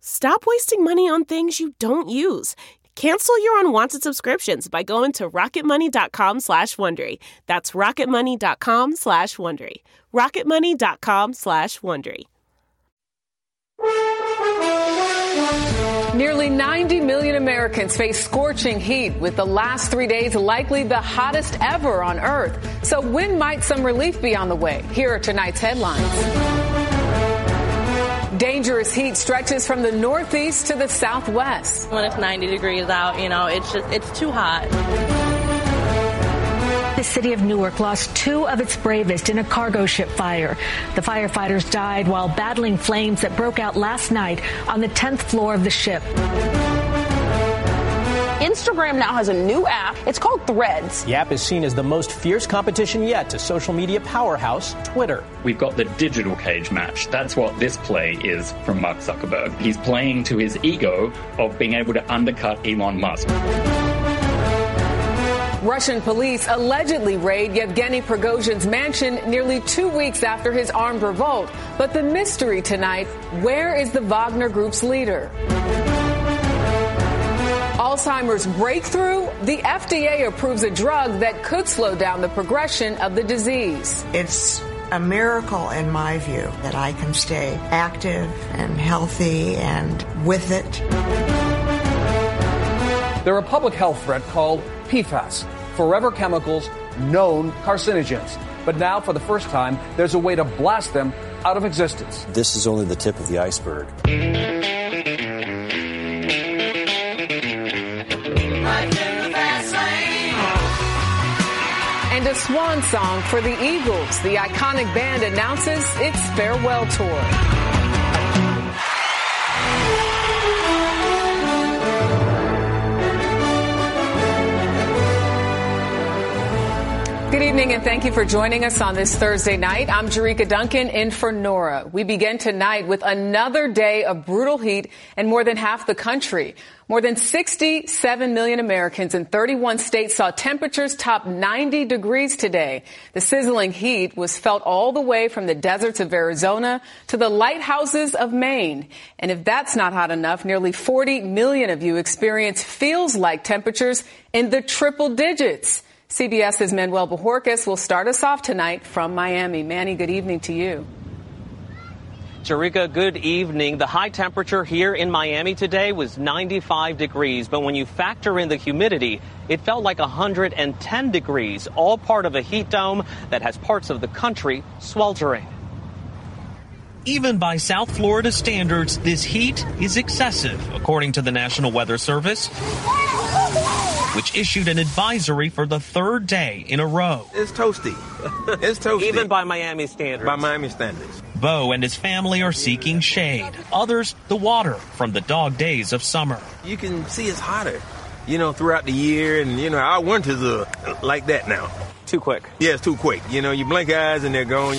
Stop wasting money on things you don't use. Cancel your unwanted subscriptions by going to rocketmoney.com slash Wondery. That's rocketmoney.com slash Wondery. rocketmoney.com slash Wondery. Nearly 90 million Americans face scorching heat, with the last three days likely the hottest ever on Earth. So when might some relief be on the way? Here are tonight's headlines. Dangerous heat stretches from the northeast to the southwest. When it's 90 degrees out, you know, it's just, it's too hot. The city of Newark lost two of its bravest in a cargo ship fire. The firefighters died while battling flames that broke out last night on the 10th floor of the ship. Instagram now has a new app. It's called Threads. The app is seen as the most fierce competition yet to social media powerhouse Twitter. We've got the digital cage match. That's what this play is from Mark Zuckerberg. He's playing to his ego of being able to undercut Elon Musk. Russian police allegedly raid Yevgeny Prigozhin's mansion nearly two weeks after his armed revolt. But the mystery tonight where is the Wagner Group's leader? Alzheimer's breakthrough, the FDA approves a drug that could slow down the progression of the disease. It's a miracle in my view that I can stay active and healthy and with it. They're a public health threat called PFAS, forever chemicals known carcinogens. But now, for the first time, there's a way to blast them out of existence. This is only the tip of the iceberg. A swan song for the Eagles. The iconic band announces its farewell tour. Evening and thank you for joining us on this Thursday night. I'm Jericka Duncan in for Norah. We begin tonight with another day of brutal heat in more than half the country. More than 67 million Americans in 31 states saw temperatures top 90 degrees today. The sizzling heat was felt all the way from the deserts of Arizona to the lighthouses of Maine. And if that's not hot enough, nearly 40 million of you experience feels like temperatures in the triple digits. CBS's Manuel Bojorquez will start us off tonight from Miami. Manny, good evening to you. Jericka, good evening. The high temperature here in Miami today was 95 degrees, but when you factor in the humidity, it felt like 110 degrees, all part of a heat dome that has parts of the country sweltering. Even by South Florida standards, this heat is excessive, according to the National Weather Service, which issued an advisory for the third day in a row. It's toasty. It's toasty. Even by Miami standards. By Miami standards. Bo and his family are seeking shade. Others, the water from the dog days of summer. You can see it's hotter, you know, throughout the year. And, you know, our winters are like that now. Too quick. Yeah, it's too quick. You know, you blink eyes and they're gone.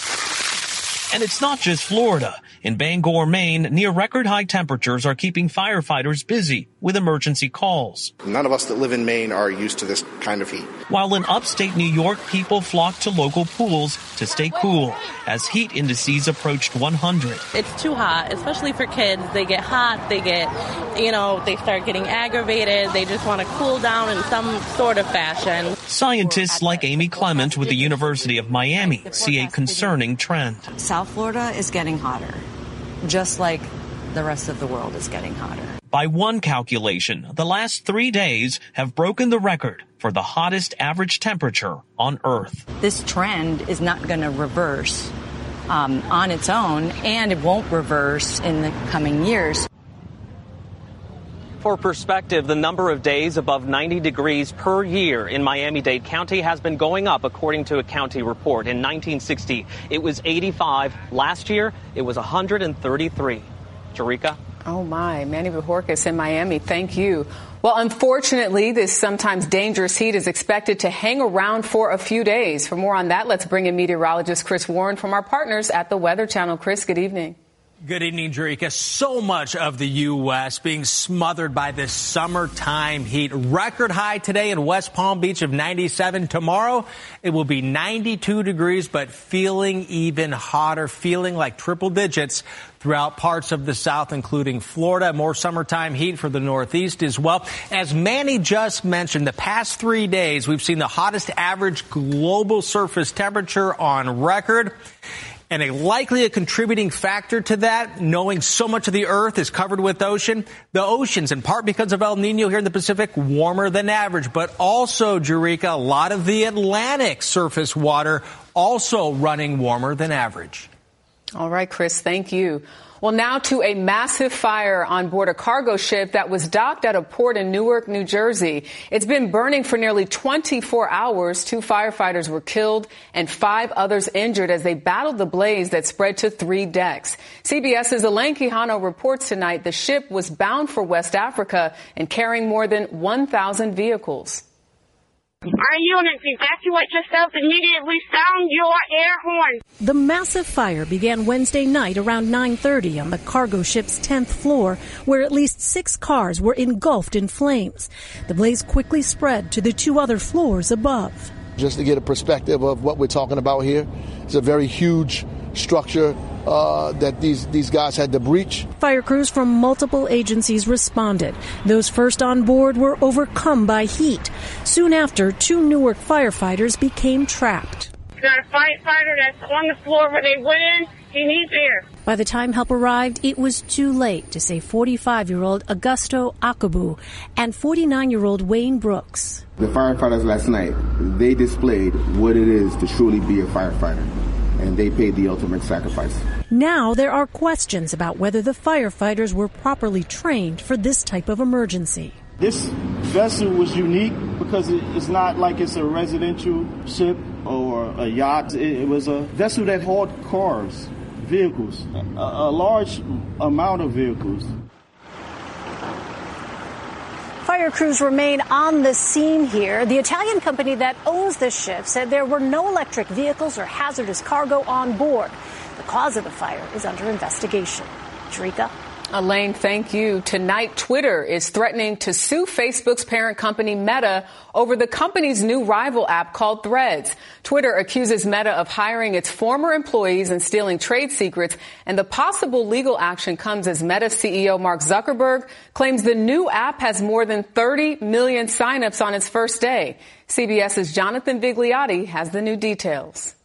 And it's not just Florida. In Bangor, Maine, near record high temperatures are keeping firefighters busy with emergency calls. None of us that live in Maine are used to this kind of heat. While in upstate New York, people flock to local pools to stay cool as heat indices approached 100. It's too hot, especially for kids. They get hot, they get, you know, they start getting aggravated. They just want to cool down in some sort of fashion. Scientists like Amy Clement with the University of Miami see a concerning trend. South Florida is getting hotter just like the rest of the world is getting hotter. By one calculation, the last three days have broken the record for the hottest average temperature on Earth. This trend is not going to reverse um, on its own, and it won't reverse in the coming years. For perspective, the number of days above 90 degrees per year in Miami-Dade County has been going up according to a county report. In 1960, it was 85. Last year, it was 133. Jericka? Oh my, Manny Bojorquez in Miami, thank you. Well, unfortunately, this sometimes dangerous heat is expected to hang around for a few days. For more on that, let's bring in meteorologist Chris Warren from our partners at the Weather Channel. Chris, good evening. Good evening, Jericka. So much of the U.S. being smothered by this summertime heat. Record high today in West Palm Beach of 97. Tomorrow, it will be 92 degrees, but feeling even hotter, feeling like triple digits throughout parts of the South, including Florida. More summertime heat for the Northeast as well. As Manny just mentioned, the past three days, we've seen the hottest average global surface temperature on record. And a likely a contributing factor to that, knowing so much of the earth is covered with ocean, the oceans, in part because of El Nino here in the Pacific, warmer than average, but also, Jericka, a lot of the Atlantic surface water also running warmer than average. All right, Chris, thank you. Well, now to a massive fire on board a cargo ship that was docked at a port in Newark, New Jersey. It's been burning for nearly 24 hours. Two firefighters were killed and five others injured as they battled the blaze that spread to three decks. CBS's Elaine Quijano reports tonight the ship was bound for West Africa and carrying more than 1,000 vehicles. Our units evacuate yourself immediately. Sound your air horn. The massive fire began Wednesday night around 9:30 on the cargo ship's 10th floor, where at least 6 cars were engulfed in flames. The blaze quickly spread to the two other floors above. Just to get a perspective of what we're talking about here, it's a very huge structure uh, that these, these guys had to breach. Fire crews from multiple agencies responded. Those first on board were overcome by heat. Soon after, two Newark firefighters became trapped. We got a firefighter that's on the floor where they went in. He needs air. By the time help arrived, it was too late to save 45 year old Augusto Acabou and 49 year old Wayne Brooks. The firefighters last night, they displayed what it is to truly be a firefighter and they paid the ultimate sacrifice. Now there are questions about whether the firefighters were properly trained for this type of emergency. This vessel was unique because it's not like it's a residential ship or a yacht. It was a vessel that hauled cars, vehicles, a, a large amount of vehicles. Fire crews remain on the scene here. The Italian company that owns the ship said there were no electric vehicles or hazardous cargo on board. The cause of the fire is under investigation. Jericka? Elaine, thank you. Tonight, Twitter is threatening to sue Facebook's parent company Meta over the company's new rival app called Threads. Twitter accuses Meta of hiring its former employees and stealing trade secrets, and the possible legal action comes as Meta CEO Mark Zuckerberg claims the new app has more than 30 million signups on its first day. CBS's Jonathan Vigliotti has the new details.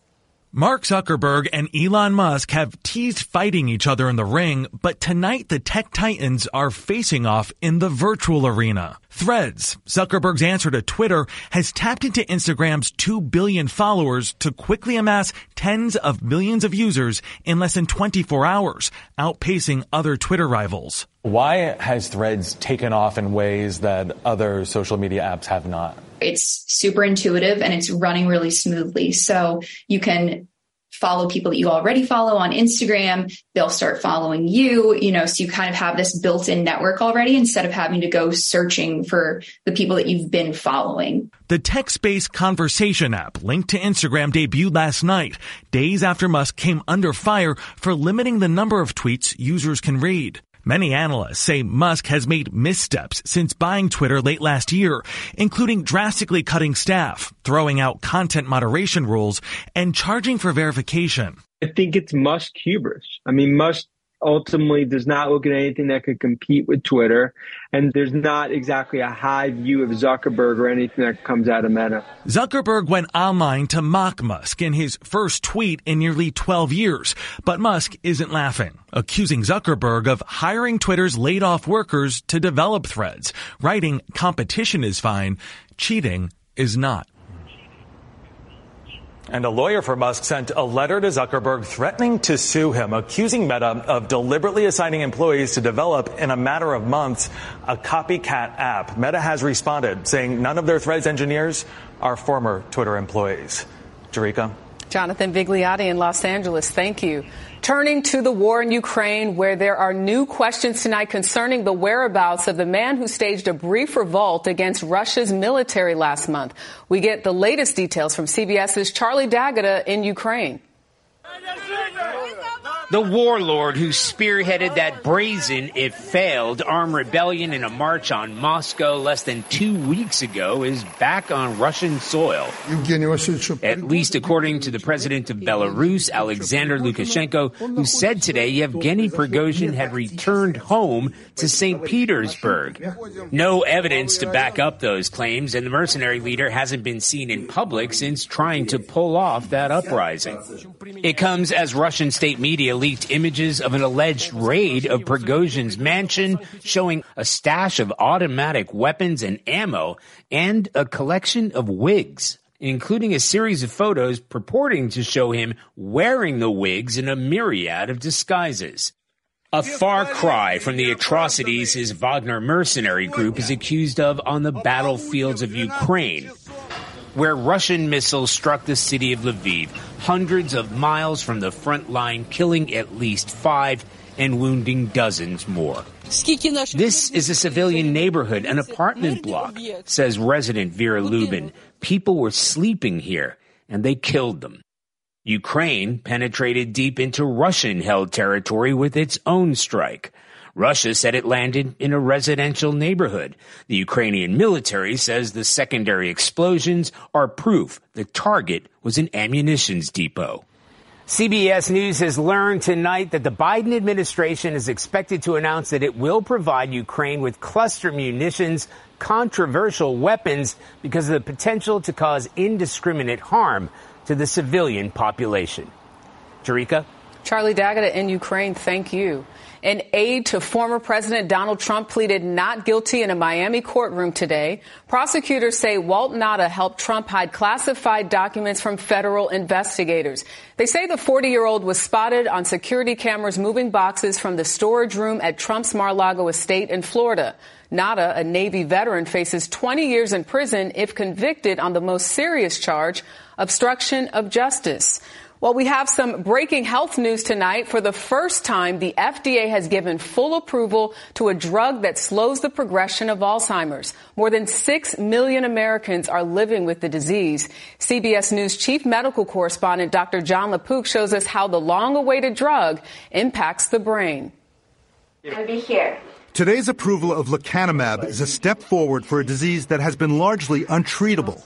Mark Zuckerberg and Elon Musk have teased fighting each other in the ring, but tonight the tech titans are facing off in the virtual arena. Threads, Zuckerberg's answer to Twitter, has tapped into Instagram's 2 billion followers to quickly amass tens of millions of users in less than 24 hours, outpacing other Twitter rivals. Why has Threads taken off in ways that other social media apps have not? It's super intuitive and it's running really smoothly. So you can follow people that you already follow on Instagram. They'll start following you, you know, so you kind of have this built in network already instead of having to go searching for the people that you've been following. The text based conversation app linked to Instagram debuted last night, days after Musk came under fire for limiting the number of tweets users can read. Many analysts say Musk has made missteps since buying Twitter late last year, including drastically cutting staff, throwing out content moderation rules, and charging for verification. I think it's Musk hubris. I mean, Musk ultimately does not look at anything that could compete with Twitter. And there's not exactly a high view of Zuckerberg or anything that comes out of Meta. Zuckerberg went online to mock Musk in his first tweet in nearly 12 years. But Musk isn't laughing, accusing Zuckerberg of hiring Twitter's laid off workers to develop threads, writing competition is fine, cheating is not. And a lawyer for Musk sent a letter to Zuckerberg threatening to sue him, accusing Meta of deliberately assigning employees to develop in a matter of months a copycat app. Meta has responded, saying none of their Threads engineers are former Twitter employees. Jericka? Jonathan Vigliotti in Los Angeles, thank you. Turning to the war in Ukraine, where there are new questions tonight concerning the whereabouts of the man who staged a brief revolt against Russia's military last month. We get the latest details from CBS's Charlie D'Agata in Ukraine. The warlord who spearheaded that brazen, if failed, armed rebellion in a march on Moscow less than two weeks ago is back on Russian soil. At least according to the president of Belarus, Alexander Lukashenko, who said today Yevgeny Prigozhin had returned home to St. Petersburg. No evidence to back up those claims, and the mercenary leader hasn't been seen in public since trying to pull off that uprising. It comes as Russian state media leaked images of an alleged raid of Prigozhin's mansion showing a stash of automatic weapons and ammo and a collection of wigs, including a series of photos purporting to show him wearing the wigs in a myriad of disguises. A far cry from the atrocities his Wagner mercenary group is accused of on the battlefields of Ukraine, where Russian missiles struck the city of Lviv, hundreds of miles from the front line, killing at least five and wounding dozens more. This is a civilian neighborhood, an apartment block, says resident Vera Lubin. People were sleeping here, and they killed them. Ukraine penetrated deep into Russian held territory with its own strike. Russia said it landed in a residential neighborhood. The Ukrainian military says the secondary explosions are proof the target was an ammunitions depot. CBS News has learned tonight that the Biden administration is expected to announce that it will provide Ukraine with cluster munitions, controversial weapons, because of the potential to cause indiscriminate harm to the civilian population. Jericka? Charlie D'Agata in Ukraine, thank you. An aide to former President Donald Trump pleaded not guilty in a Miami courtroom today. Prosecutors say Walt Nauta helped Trump hide classified documents from federal investigators. They say the 40 year old was spotted on security cameras moving boxes from the storage room at Trump's Mar Lago estate in Florida. Nauta, a Navy veteran, faces 20 years in prison if convicted on the most serious charge, obstruction of justice. Well, we have some breaking health news tonight. For the first time, the FDA has given full approval to a drug that slows the progression of Alzheimer's. More than 6 million Americans are living with the disease. CBS News chief medical correspondent Dr. Jon LaPook shows us how the long awaited drug impacts the brain. And be here. Today's approval of lecanemab is a step forward for a disease that has been largely untreatable.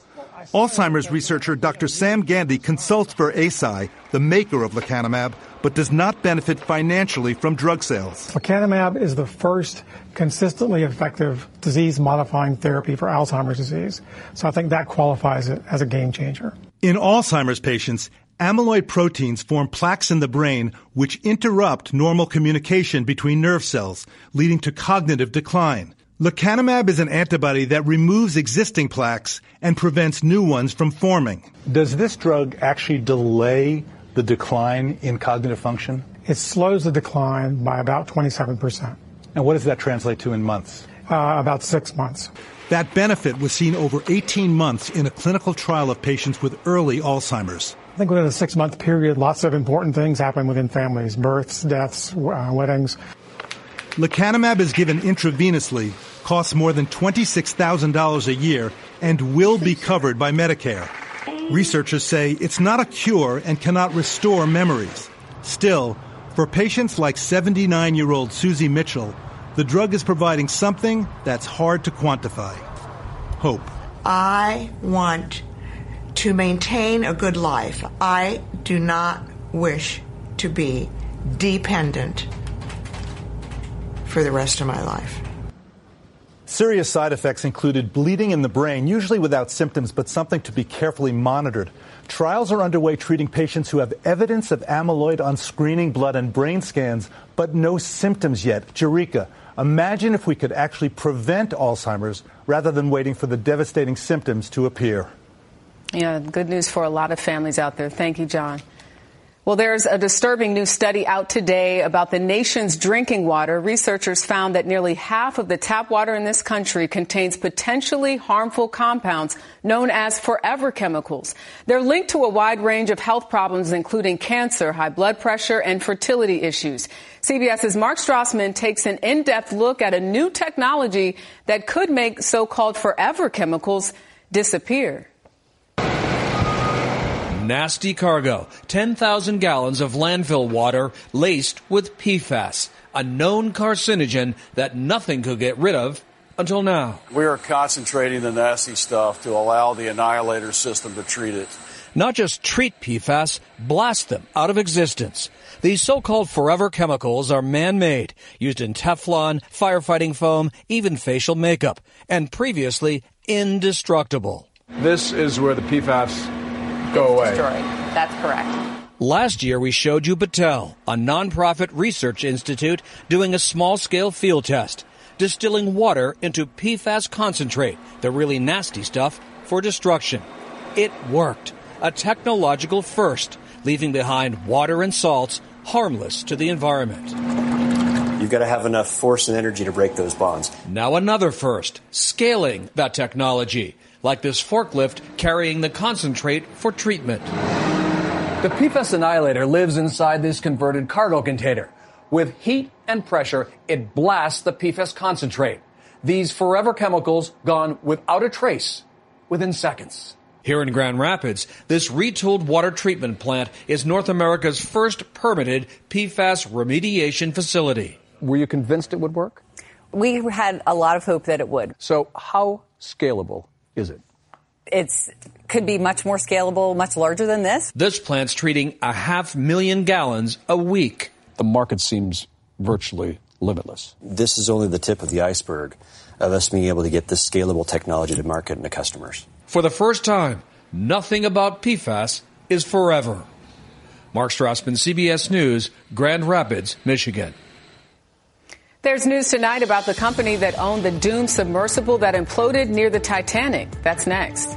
Alzheimer's researcher Dr. Sam Gandy consults for Eisai, the maker of lecanemab, but does not benefit financially from drug sales. Lecanemab is the first consistently effective disease modifying therapy for Alzheimer's disease. So I think that qualifies it as a game changer. In Alzheimer's patients, amyloid proteins form plaques in the brain which interrupt normal communication between nerve cells, leading to cognitive decline. Lecanemab is an antibody that removes existing plaques and prevents new ones from forming. Does this drug actually delay the decline in cognitive function? It slows the decline by about 27%. And what does that translate to in months? Uh, about six months. That benefit was seen over 18 months in a clinical trial of patients with early Alzheimer's. I think within a six month period, lots of important things happen within families births, deaths, uh, weddings. Lecanemab is given intravenously, costs more than $26,000 a year, and will be covered by Medicare. Researchers say it's not a cure and cannot restore memories. Still, for patients like 79 year old Susie Mitchell, the drug is providing something that's hard to quantify hope. I want to maintain a good life. I do not wish to be dependent for the rest of my life. Serious side effects included bleeding in the brain, usually without symptoms, but something to be carefully monitored. Trials are underway treating patients who have evidence of amyloid on screening blood and brain scans, but no symptoms yet. Jericka, imagine if we could actually prevent Alzheimer's rather than waiting for the devastating symptoms to appear. Yeah, good news for a lot of families out there. Thank you, Jon. Well, there's a disturbing new study out today about the nation's drinking water. Researchers found that nearly half of the tap water in this country contains potentially harmful compounds known as forever chemicals. They're linked to a wide range of health problems, including cancer, high blood pressure, and fertility issues. CBS's Mark Strassmann takes an in-depth look at a new technology that could make so-called forever chemicals disappear nasty cargo 10,000 gallons of landfill water laced with PFAS, a known carcinogen that nothing could get rid of until now. We are concentrating the nasty stuff to allow the annihilator system to treat it. Not just treat PFAS, blast them out of existence. These so-called forever chemicals are man-made, used in Teflon, firefighting foam, even facial makeup, and previously indestructible. This is where the PFAS go away. Destroyed. That's correct. Last year, we showed you Battelle, a nonprofit research institute doing a small scale field test, distilling water into PFAS concentrate, the really nasty stuff, for destruction. It worked. A technological first, leaving behind water and salts harmless to the environment. You've got to have enough force and energy to break those bonds. Now, another first, scaling that technology like this forklift carrying the concentrate for treatment. The PFAS annihilator lives inside this converted cargo container. With heat and pressure, it blasts the PFAS concentrate. These forever chemicals gone without a trace within seconds. Here in Grand Rapids, this retooled water treatment plant is North America's first permitted PFAS remediation facility. Were you convinced it would work? We had a lot of hope that it would. So, how scalable is it? It's could be much more scalable, much larger than this. This plant's treating a half million gallons a week. The market seems virtually limitless. This is only the tip of the iceberg of us being able to get this scalable technology to market and to customers. For the first time, nothing about PFAS is forever. Mark Strassmann, CBS News, Grand Rapids, Michigan. There's news tonight about the company that owned the doomed submersible that imploded near the Titanic. That's next.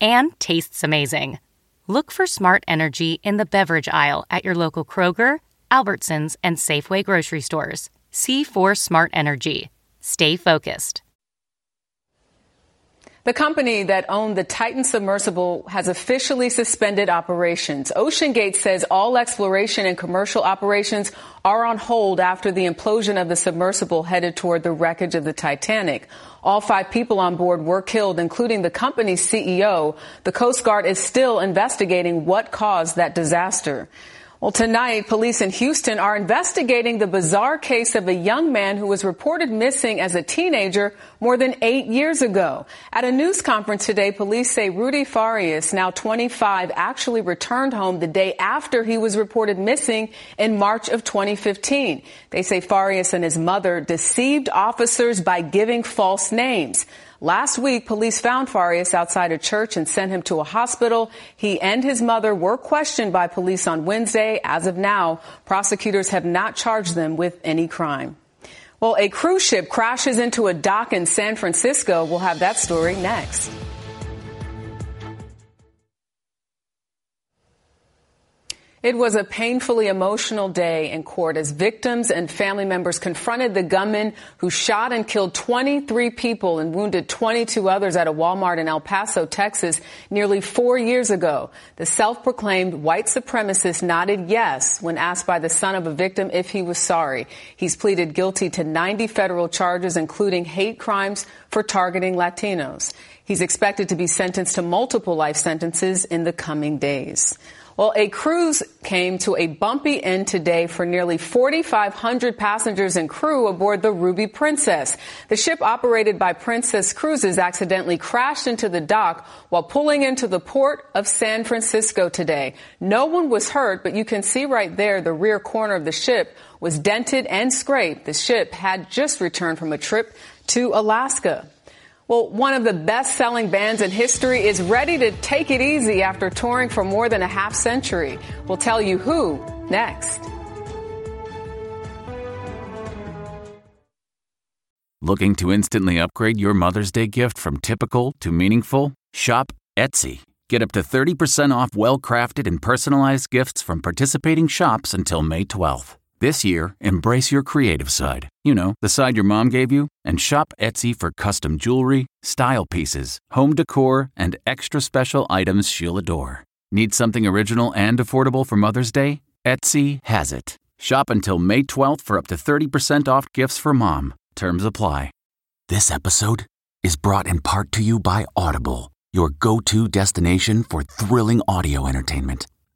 and tastes amazing. Look for Smart Energy in the beverage aisle at your local Kroger, Albertsons, and Safeway grocery stores. C4 Smart Energy. Stay focused. The company that owned the Titan submersible has officially suspended operations. OceanGate says all exploration and commercial operations are on hold after the implosion of the submersible headed toward the wreckage of the Titanic. All five people on board were killed, including the company's CEO. The Coast Guard is still investigating what caused that disaster. Well, tonight, police in Houston are investigating the bizarre case of a young man who was reported missing as a teenager more than eight years ago. At a news conference today, police say Rudy Farias, now 25, actually returned home the day after he was reported missing in March of 2015. They say Farias and his mother deceived officers by giving false names. Last week, police found Farias outside a church and sent him to a hospital. He and his mother were questioned by police on Wednesday. As of now, prosecutors have not charged them with any crime. Well, a cruise ship crashes into a dock in San Francisco. We'll have that story next. It was a painfully emotional day in court as victims and family members confronted the gunman who shot and killed 23 people and wounded 22 others at a Walmart in El Paso, Texas, nearly four years ago. The self-proclaimed white supremacist nodded yes when asked by the son of a victim if he was sorry. He's pleaded guilty to 90 federal charges, including hate crimes for targeting Latinos. He's expected to be sentenced to multiple life sentences in the coming days. Well, a cruise came to a bumpy end today for nearly 4,500 passengers and crew aboard the Ruby Princess. The ship operated by Princess Cruises accidentally crashed into the dock while pulling into the port of San Francisco today. No one was hurt, but you can see right there the rear corner of the ship was dented and scraped. The ship had just returned from a trip to Alaska. Well, one of the best selling bands in history is ready to take it easy after touring for more than a half century. We'll tell you who next. Looking to instantly upgrade your Mother's Day gift from typical to meaningful? Shop Etsy. Get up to 30% off well crafted and personalized gifts from participating shops until May 12th. This year, embrace your creative side. You know, the side your mom gave you, and shop Etsy for custom jewelry, style pieces, home decor, and extra special items she'll adore. Need something original and affordable for Mother's Day? Etsy has it. Shop until May 12th for up to 30% off gifts for mom. Terms apply. This episode is brought in part to you by Audible, your go to destination for thrilling audio entertainment.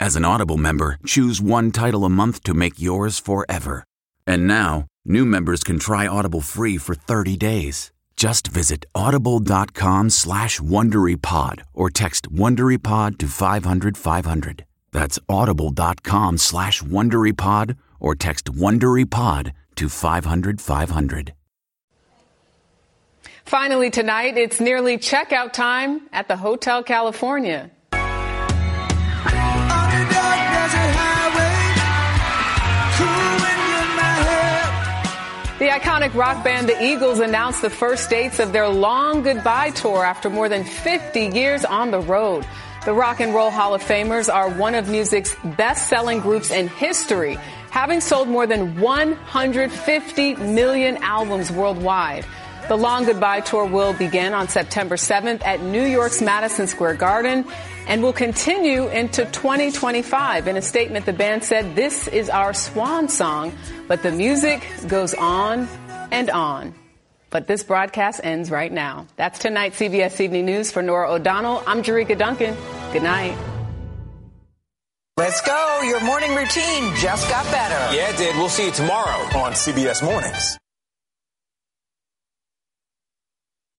as an Audible member, choose one title a month to make yours forever. And now, new members can try Audible free for 30 days. Just visit audible.com slash WonderyPod or text WonderyPod to 500, 500. That's audible.com slash WonderyPod or text WonderyPod to 500, 500. Finally tonight, it's nearly checkout time at the Hotel California. The iconic rock band The Eagles announced the first dates of their long goodbye tour after more than 50 years on the road. The Rock and Roll Hall of Famers are one of music's best selling groups in history, having sold more than 150 million albums worldwide. The Long Goodbye Tour will begin on September 7th at New York's Madison Square Garden and will continue into 2025. In a statement, the band said, this is our swan song, but the music goes on and on. But this broadcast ends right now. That's tonight's CBS Evening News for Norah O'Donnell. I'm Jericka Duncan. Good night. Let's go. Your morning routine just got better. Yeah, it did. We'll see you tomorrow on CBS Mornings.